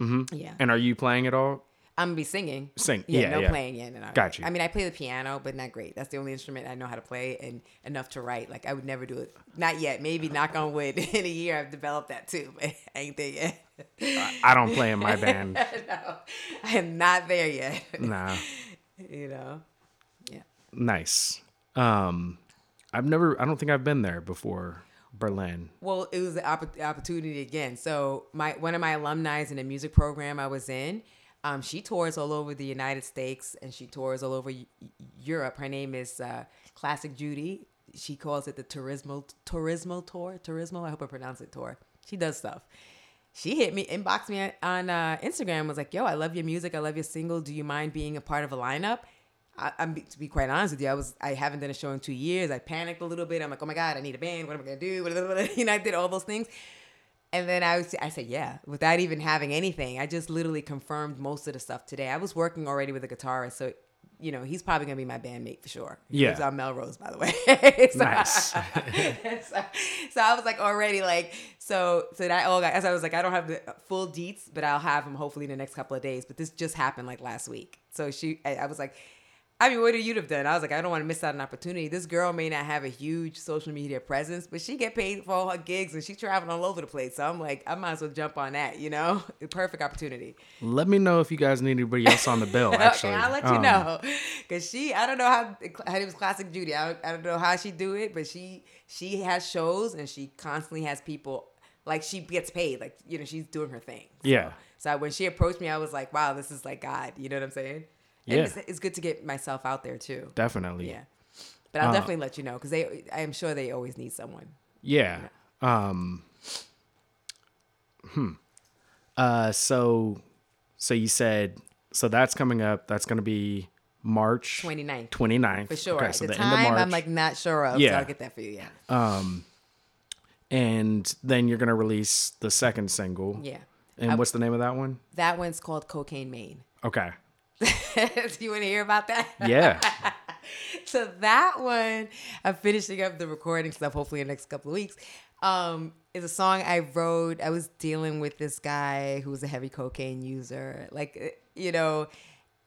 Mm-hmm. Yeah, and are you playing at all? I'm gonna be singing. Sing. Yeah, Yeah, no yeah. playing. No, no. Got you. I mean, I play the piano, but not great. That's the only instrument I know how to play and enough to write. Like I would never do it. Not yet. Maybe knock on wood. In a year, I've developed that too, but I ain't there yet. I don't play in my band. no, I am not there yet. nah. you know. Yeah. Nice. Um I've never I don't think I've been there before. Berlin. Well, it was an opp- opportunity again. So my one of my alumni in the music program I was in, um, she tours all over the United States and she tours all over Eu- Europe. Her name is uh, Classic Judy. She calls it the Turismo Turismo Tour. Turismo. I hope I pronounce it tour. She does stuff. She hit me, inboxed me on uh, Instagram. Was like, "Yo, I love your music. I love your single. Do you mind being a part of a lineup?" I, I'm to be quite honest with you, I was I haven't done a show in two years. I panicked a little bit. I'm like, oh my god, I need a band. What am I gonna do? You know, I did all those things, and then I was I said yeah, without even having anything. I just literally confirmed most of the stuff today. I was working already with a guitarist, so you know, he's probably gonna be my bandmate for sure. Yeah. lives on Melrose, by the way. so, Nice. so, so I was like already like so so that all got as I was like I don't have the full deets, but I'll have them hopefully in the next couple of days. But this just happened like last week. So she I, I was like, I mean, what would you have done? I was like, I don't want to miss out on an opportunity. This girl may not have a huge social media presence, but she get paid for all her gigs and she's traveling all over the place. So I'm like, I might as well jump on that, you know? Perfect opportunity. Let me know if you guys need anybody else on the bill. Actually, okay, I'll let you Um, know. Cause she, I don't know how her name was Classic Judy. I don't, I don't know how she do it, but she she has shows and she constantly has people like she gets paid. Like you know, she's doing her thing. So, Yeah. So when she approached me, I was like, wow, this is like God. You know what I'm saying? And Yeah. It's, it's good to get myself out there too. Definitely. Yeah. But I'll Uh, definitely let you know because they, I am sure they always need someone. Yeah. Um. Hmm. Uh. So. So you said. So that's coming up. That's gonna be March 29th. 29th. For sure. Okay, so the, the, time, end of March. I'm like not sure of. Yeah. So I'll get that for you. Yeah. Um. And then you're gonna release the second single. yeah. And I- what's the name of that one? That one's called Cocaine Maine. Okay. Do you want to hear about that? Yeah. so that one, I'm finishing up the recording stuff. Hopefully, in the next couple of weeks. Um, is a song I wrote. I was dealing with this guy who was a heavy cocaine user, like uh, you know,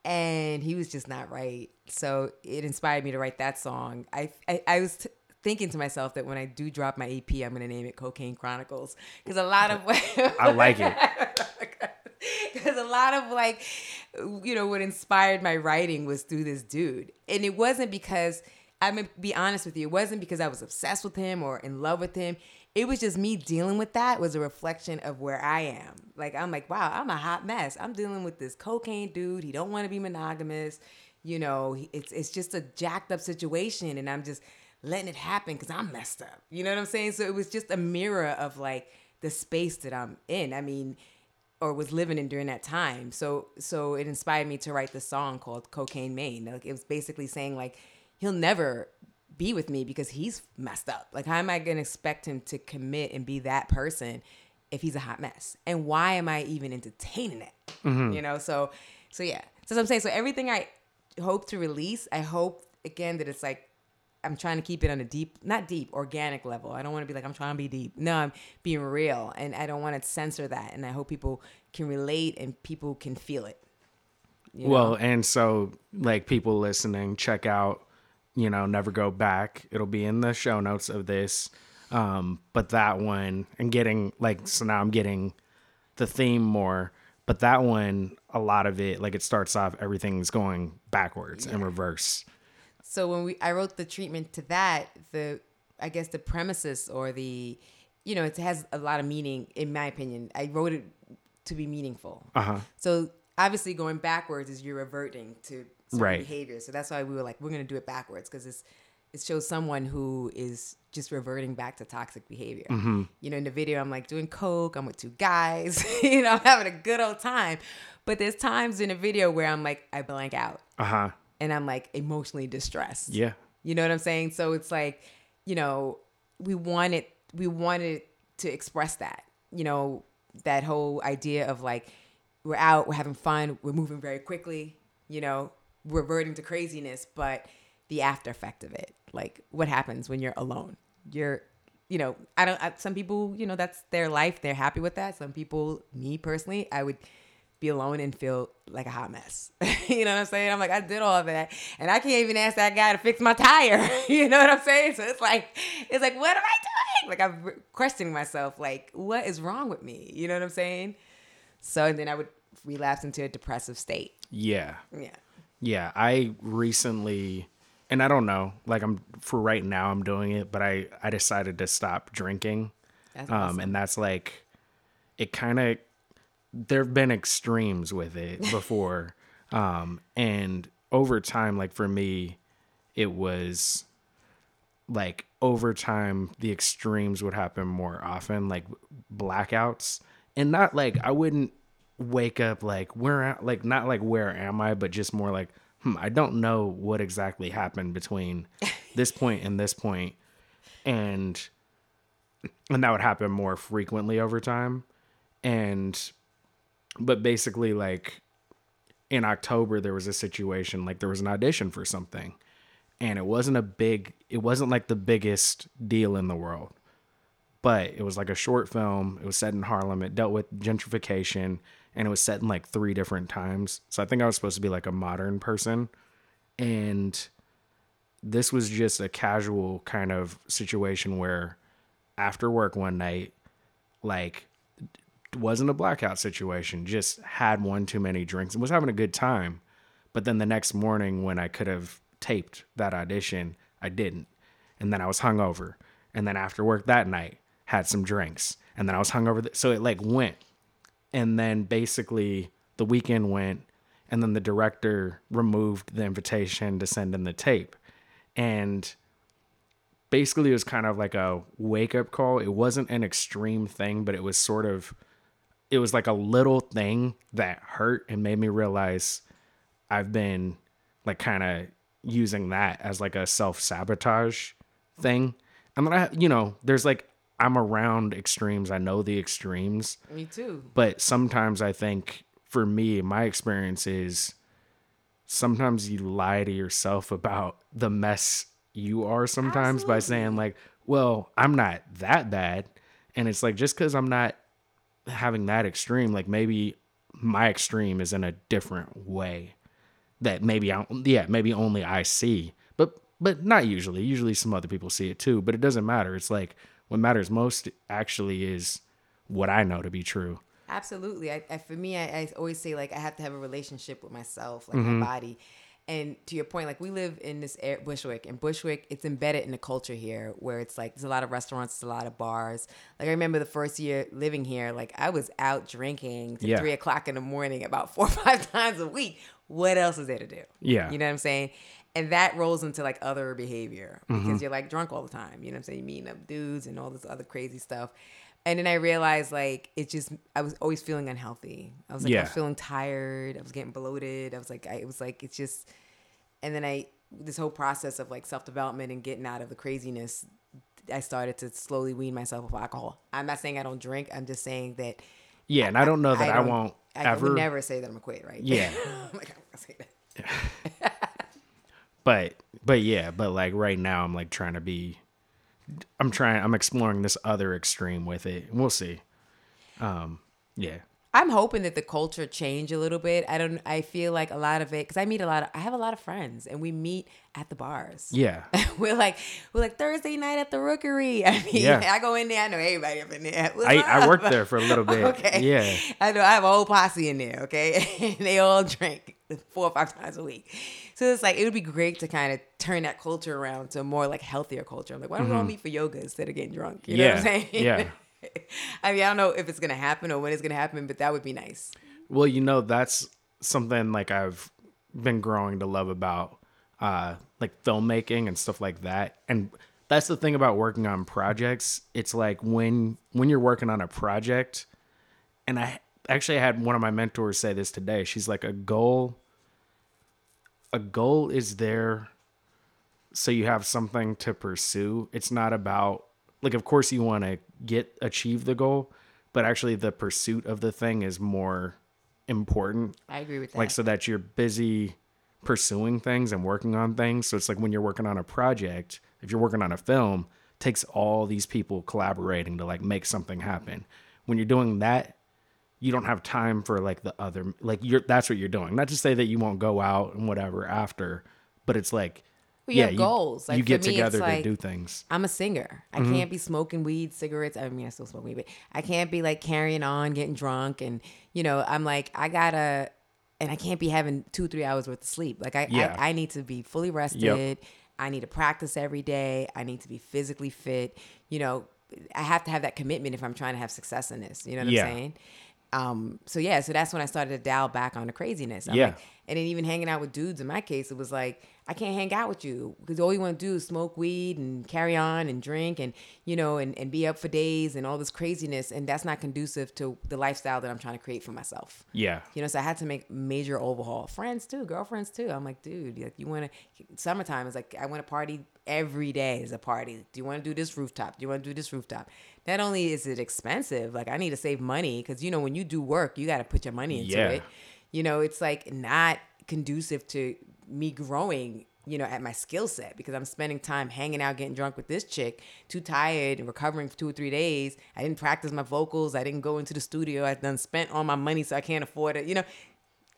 and he was just not right. So it inspired me to write that song. I I, I was. T- Thinking to myself that when I do drop my EP, I'm gonna name it Cocaine Chronicles because a lot of I like it. because a lot of like you know what inspired my writing was through this dude. And it wasn't because i'm gonna be honest with you it wasn't because i was obsessed with him or in love with him. It was just me dealing with that was a reflection of where i am. Like i'm like wow i'm a hot mess. I'm dealing with this cocaine dude. He don't want to be monogamous. You know it's, it's just a jacked up situation and i'm just letting it happen because i'm messed up. You know what i'm saying? So it was just a mirror of like the space that i'm in. I mean or was living in during that time. So so it inspired me to write the song called Cocaine Maine. Like it was basically saying like he'll never be with me because he's messed up. Like how am I gonna expect him to commit and be that person if he's a hot mess? And why am I even entertaining it? Mm-hmm. You know, so so yeah. So I'm saying so everything I hope to release, I hope again that it's like I'm trying to keep it on a deep, not deep, organic level. I don't want to be like I'm trying to be deep. No, I'm being real, and I don't want to censor that. And I hope people can relate and people can feel it. you know? Well, and so like people listening, check out, you know, Never Go Back. It'll be in the show notes of this. Um, but that one and getting like so now I'm getting the theme more. But that one, a lot of it, like it starts off, everything's going backwards and reverse. So when we I wrote the treatment to that, the I guess the premises or the you know, it has a lot of meaning in my opinion. I wrote it to be meaningful. Uh huh. So obviously going backwards is you're reverting to certain Right. behavior. So that's why we were like, we're gonna do it backwards because it's it shows someone who is just reverting back to toxic behavior. You know, in the video, I'm like doing coke. I'm with two guys. you know, I'm having a good old time. But there's times in the video where I'm like, I blank out Uh huh. And I'm like emotionally distressed. Yeah. You know what I'm saying? So it's like, you know, we wanted we wanted to express that. You know, that whole idea of like we're out, we're having fun, we're moving very quickly, you know, reverting to craziness, but the after effect of it, like what happens when you're alone. You're you know, I don't I, some people, you know, that's their life, they're happy with that. Some people, me personally, I would be alone and feel like a hot mess. you know what I'm saying? I'm like, I did all of that. And I can't even ask that guy to fix my tire. you know what I'm saying? So it's like, it's like, what am I doing? Like I'm questioning myself, like, what is wrong with me? You know what I'm saying? So and then I would relapse into a depressive state. Yeah. Yeah. Yeah, I recently, and I don't know, like I'm for right now I'm doing it, but I I decided to stop drinking, That's um, awesome. and that's like, it kind of, there've been extremes with it before, um, and over time, like for me, it was, like over time the extremes would happen more often, like blackouts, and not like I wouldn't wake up like where like not like where am I, but just more like hmm, I don't know what exactly happened between this point and this point, and and that would happen more frequently over time, and but basically like in October there was a situation like there was an audition for something and it wasn't a big it wasn't like the biggest deal in the world. But it was like a short film. It was set in Harlem. It dealt with gentrification and it was set in like three different times. So I think I was supposed to be like a modern person and this was just a casual kind of situation where after work one night like wasn't a blackout situation, just had one too many drinks and was having a good time. But then the next morning, when I could have taped that audition, I didn't. And then I was hungover. And then after work that night, had some drinks. And then I was hungover. So it like went. And then basically the weekend went. And then the director removed the invitation to send in the tape. And basically it was kind of like a wake up call. It wasn't an extreme thing, but it was sort of it was like a little thing that hurt and made me realize I've been like kind of using that as like a self sabotage thing. And then I, you know, there's like, I'm around extremes. I know the extremes. Me too. But sometimes I think for me, my experience is sometimes you lie to yourself about the mess you are sometimes Absolutely. by saying, like, well, I'm not that bad. And it's like, just because I'm not having that extreme, like maybe my extreme is in a different way that maybe I, yeah, maybe only I see, but, but not usually. Usually some other people see it too, but it doesn't matter. It's like what matters most actually is what I know to be true. Absolutely. I, I for me, I, I, always say like I have to have a relationship with myself, like mm-hmm. my body. And to your point, like we live in this air, Bushwick, and Bushwick, it's embedded in the culture here, where it's like there's a lot of restaurants, there's a lot of bars. Like I remember the first year living here, like I was out drinking to yeah. three o'clock in the morning about four or five times a week. What else is there to do? Yeah, you know what I'm saying. And that rolls into like other behavior because mm-hmm. you're like drunk all the time. You know what I'm saying? You meeting up dudes and all this other crazy stuff. And then I realized like it just I was always feeling unhealthy. I was like yeah. I was feeling tired. I was getting bloated. I was like I it was like it's just and then I this whole process of like self development and getting out of the craziness I started to slowly wean myself of alcohol. I'm not saying I don't drink. I'm just saying that Yeah, and I, I don't know that I, I won't I ever would never say that I'm a quit, right? Yeah. I'm like, I'm say that. but but yeah, but like right now I'm like trying to be I'm trying. I'm exploring this other extreme with it. We'll see. Um, yeah. I'm hoping that the culture change a little bit. I don't. I feel like a lot of it because I meet a lot of. I have a lot of friends, and we meet at the bars. Yeah. we're like we're like Thursday night at the Rookery. I mean, yeah. I go in there. I know everybody up in there. I, I worked there for a little bit. okay. Yeah. I know. I have a whole posse in there. Okay, and they all drink four or five times a week. So it's like it would be great to kind of turn that culture around to a more like healthier culture. I'm like, why don't mm-hmm. we all mm-hmm. meet for yoga instead of getting drunk? You yeah. know what I'm saying? Yeah. I mean, I don't know if it's gonna happen or when it's gonna happen, but that would be nice. Well, you know, that's something like I've been growing to love about uh like filmmaking and stuff like that. And that's the thing about working on projects. It's like when when you're working on a project, and I actually had one of my mentors say this today. She's like a goal a goal is there so you have something to pursue. It's not about like of course you want to get achieve the goal, but actually the pursuit of the thing is more important. I agree with that. Like so that you're busy pursuing things and working on things. So it's like when you're working on a project, if you're working on a film, takes all these people collaborating to like make something happen. When you're doing that, you don't have time for like the other like you're that's what you're doing. Not to say that you won't go out and whatever after, but it's like well, yeah, you goals. Like you get me, together like, do things. I'm a singer. I mm-hmm. can't be smoking weed, cigarettes. I mean, I still smoke weed, but I can't be like carrying on, getting drunk, and you know, I'm like, I gotta, and I can't be having two, three hours worth of sleep. Like I, yeah. I, I, need to be fully rested. Yep. I need to practice every day. I need to be physically fit. You know, I have to have that commitment if I'm trying to have success in this. You know what yeah. I'm saying? um, so yeah, so that's when I started to dial back on the craziness. I'm yeah. Like, and then even hanging out with dudes in my case, it was like, I can't hang out with you because all you want to do is smoke weed and carry on and drink and, you know, and, and be up for days and all this craziness. And that's not conducive to the lifestyle that I'm trying to create for myself. Yeah. You know, so I had to make major overhaul. Friends too, girlfriends too. I'm like, dude, like you want to, summertime is like, I want to party every day is a party. Do you want to do this rooftop? Do you want to do this rooftop? not only is it expensive, like I need to save money because you know when you do work, you got to put your money into yeah. it. You know, it's like not conducive to me growing, you know, at my skill set because I'm spending time hanging out, getting drunk with this chick, too tired and recovering for two or three days. I didn't practice my vocals. I didn't go into the studio. I done spent all my money so I can't afford it. You know,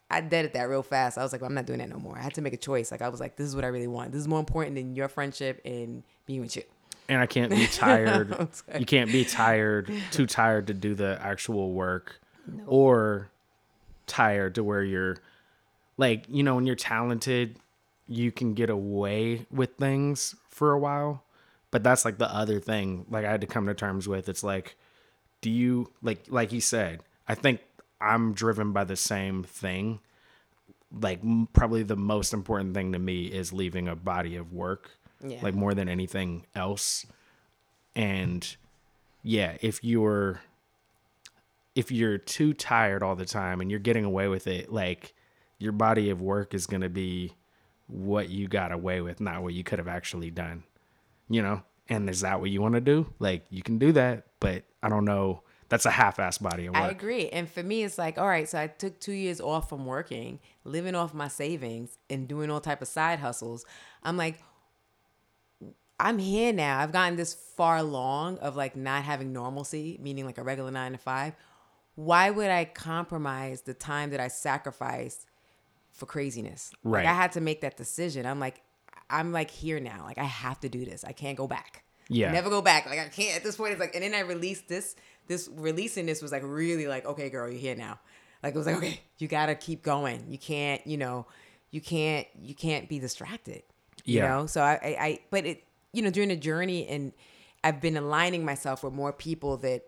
I did it that real fast. I was like, well, I'm not doing that no more. I had to make a choice. Like I was like, this is what I really want. This is more important than your friendship and being with you. And I can't be tired. you can't be tired, too tired to do the actual work, or tired to where you're like, you know, when you're talented, you can get away with things for a while. But that's like the other thing. Like I had to come to terms with. It's like, do you like like he said? I think I'm driven by the same thing. Like m- probably the most important thing to me is leaving a body of work. Yeah. Like more than anything else. And yeah, if you're if you're too tired all the time and you're getting away with it, like your body of work is going to be what you got away with, not what you could have actually done. You know? And is that what you want to do? Like you can do that, but I don't know. That's a half-ass body of work. I agree. And for me, it's like, all right, so I took two years off from working, living off my savings and doing all type of side hustles. I'm like, I'm here now. I've gotten this far along of like not having normalcy, meaning like a regular nine to five. Why would I compromise the time that I sacrificed for craziness? Right. Like I had to make that decision. I'm like, I'm like here now. Like I have to do this. I can't go back. Yeah. Never go back. Like I can't at this point. It's like, and then I released this. This releasing this was like really like, okay, girl, you're here now. Like it was like, okay, you gotta keep going. You can't, you know, you can't, you can't be distracted. You Yeah. know. So I, I, I, but it, you know, during the journey, and I've been aligning myself with more people that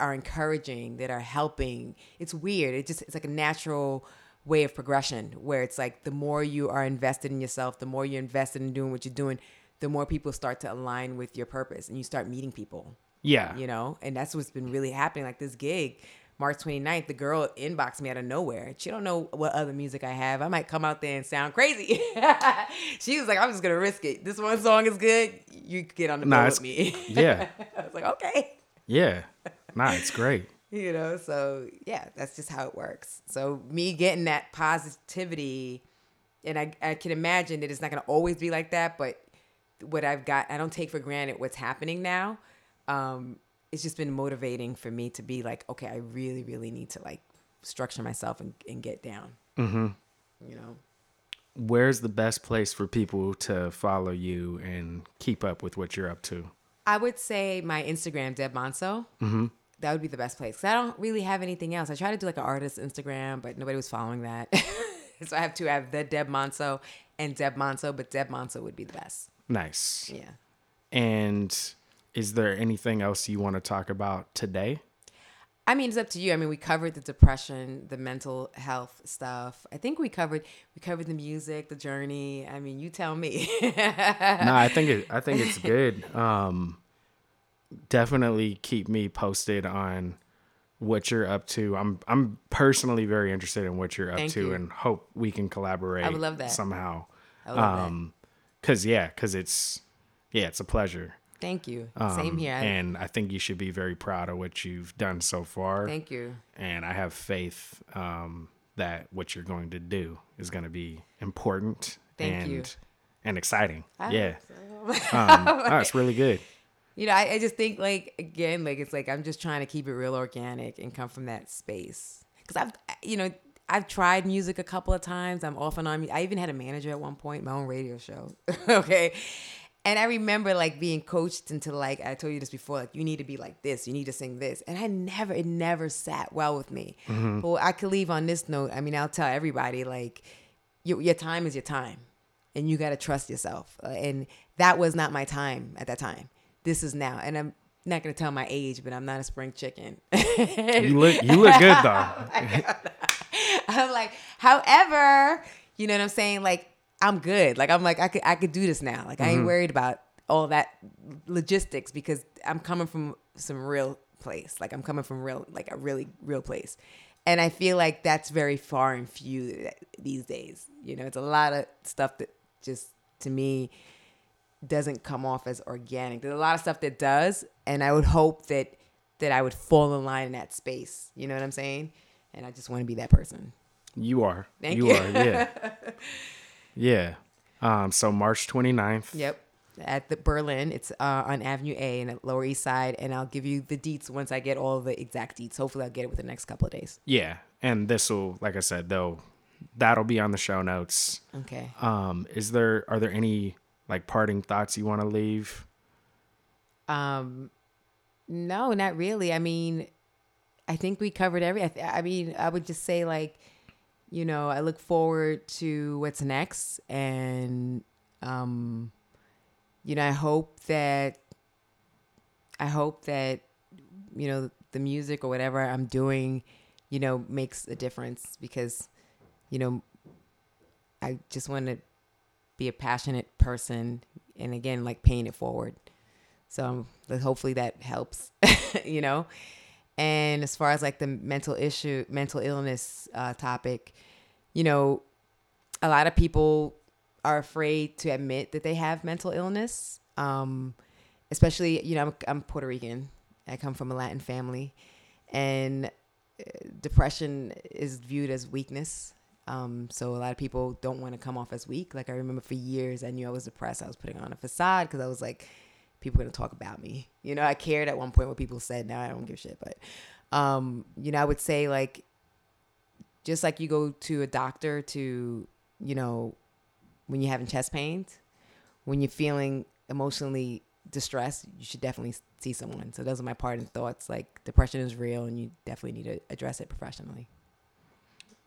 are encouraging, that are helping. It's weird. It just, it's like a natural way of progression where it's like the more you are invested in yourself, the more you're invested in doing what you're doing, the more people start to align with your purpose and you start meeting people, yeah. you know? And that's what's been really happening. Like this gig, March 29th, the girl inboxed me out of nowhere. She don't know what other music I have. I might come out there and sound crazy. she was like, I'm just gonna risk it. This one song is good. You get on the Nah, with me. Yeah. I was like, okay. Yeah. Nah, it's great. You know so yeah that's just how it works so me getting that positivity and i, I can imagine that it's not going to always be like that but what i've got i don't take for granted what's happening now um it's just been motivating for me to be like okay i really really need to like structure myself and, and get down mm-hmm. you know Where's the best place for people to follow you and keep up with what you're up to? I would say my Instagram, Deb Monso. Mm-hmm. That would be the best place. 'Cause I don't really have anything else. I tried to do like an artist Instagram, but nobody was following that. so I have two. I have the Deb Monso and Deb Monso, but Deb Monso would be the best. Nice. Yeah. And is there anything else you want to talk about today? I mean, it's up to you. I mean, we covered the depression, the mental health stuff. I think we covered we covered the music, the journey. I mean, you tell me. no, I think it. I think it's good. Um, definitely keep me posted on what you're up to. I'm I'm personally very interested in what you're up Thank to, you. and hope we can collaborate. I would love that. somehow. I love that. Um, cause yeah, cause it's yeah, it's a pleasure. Thank you. Um, Same here. I- And I think you should be very proud of what you've done so far. Thank you. and I have faith um, that what you're going to do is going to be important Thank and you. and exciting. I yeah, hope um, oh, it's really good. You know, I, I just think like again, like it's like I'm just trying to keep it real organic and come from that space. Cause I've, you know, I've tried music a couple of times. I'm off and on. I even had a manager at one point, my own radio show. okay. And I remember like being coached into like I told you this before, like you need to be like this, you need to sing this, and I never, it never sat well with me. But I could leave on this note. I mean, I'll tell everybody like, your your time is your time, and you got to trust yourself. Uh, and that was not my time at that time. This is now, and I'm not gonna tell my age, but I'm not a spring chicken. You look you look good though. I'm like, however, you know what I'm saying? Like, I'm good. Like, I'm like, I could, I could do this now. Like, I ain't mm-hmm. worried about all that logistics because I'm coming from some real place. Like, I'm coming from real, like a really real place. And I feel like that's very far and few these days. You know, it's a lot of stuff that just to me doesn't come off as organic. There's a lot of stuff that does, and I would hope that that I would fall in line in that space. You know what I'm saying? And I just want to be that person. You are. Thank you you. are. Yeah. yeah. Um, so March 29th. Yep. At the Berlin, it's uh, on Avenue A in the Lower East Side, and I'll give you the deets once I get all the exact deets. Hopefully, I'll get it within the next couple of days. Yeah. And this will, like I said, though, that'll be on the show notes. Okay. Um, is there, are there any like parting thoughts you want to leave? Um, no, not really. I mean, I think we covered every. I, I mean, I would just say like, you know, I look forward to what's next, and um, you know, I hope that, I hope that, you know, the music or whatever I'm doing, you know, makes a difference because, you know, I just want to be a passionate person, and again, like paying it forward. So hopefully that helps, you know. And as far as like the mental issue, mental illness uh, topic, you know, a lot of people are afraid to admit that they have mental illness. Um, especially, you know, I'm, I'm Puerto Rican. I come from a Latin family, and uh, depression is viewed as weakness. Um, so a lot of people don't want to come off as weak. Like I remember for years, I knew I was depressed. I was putting on a facade because I was like, people are gonna talk about me. You know, I cared at one point what people said. Now I don't give a shit. But, um, you know, I would say like, just like you go to a doctor to, you know, when you're having chest pains, when you're feeling emotionally distressed, you should definitely see someone. So those are my parting thoughts. Like depression is real, and you definitely need to address it professionally.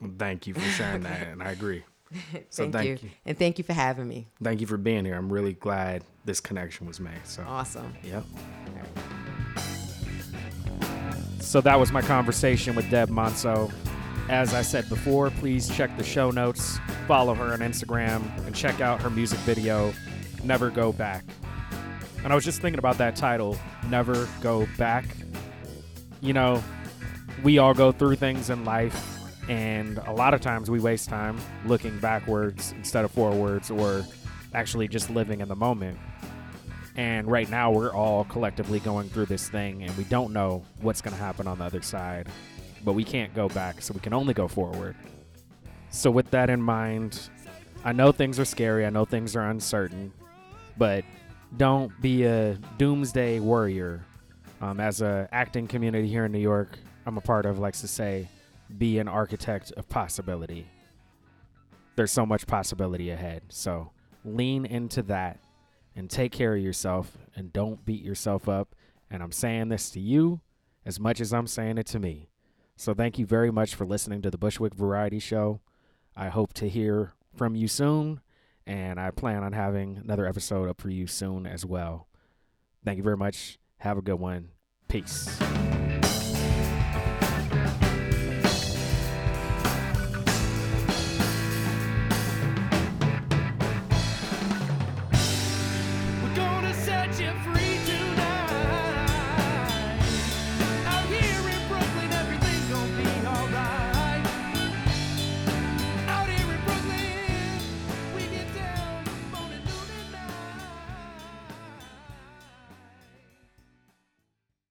Well, thank you for sharing that. And I agree. So thank, thank you. you. and thank you for having me. Thank you for being here. I'm really glad this connection was made. So, Awesome. yep. So that was my conversation with Deb Monso. As I said before, please check the show notes, follow her on Instagram, and check out her music video, Never Go Back. And I was just thinking about that title, Never Go Back. You know, we all go through things in life, and a lot of times we waste time looking backwards instead of forwards or actually just living in the moment. And right now, we're all collectively going through this thing, and we don't know what's going to happen on the other side. But we can't go back, so we can only go forward. So, with that in mind, I know things are scary, I know things are uncertain, but don't be a doomsday warrior. Um, as a acting community here in New York, I'm a part of likes to say, be an architect of possibility. There's so much possibility ahead, so lean into that and take care of yourself and don't beat yourself up. And I'm saying this to you as much as I'm saying it to me. So thank you very much for listening to the Bushwick Variety Show. I hope to hear from you soon, and I plan on having another episode up for you soon as well. Thank you very much. Have a good one. Peace.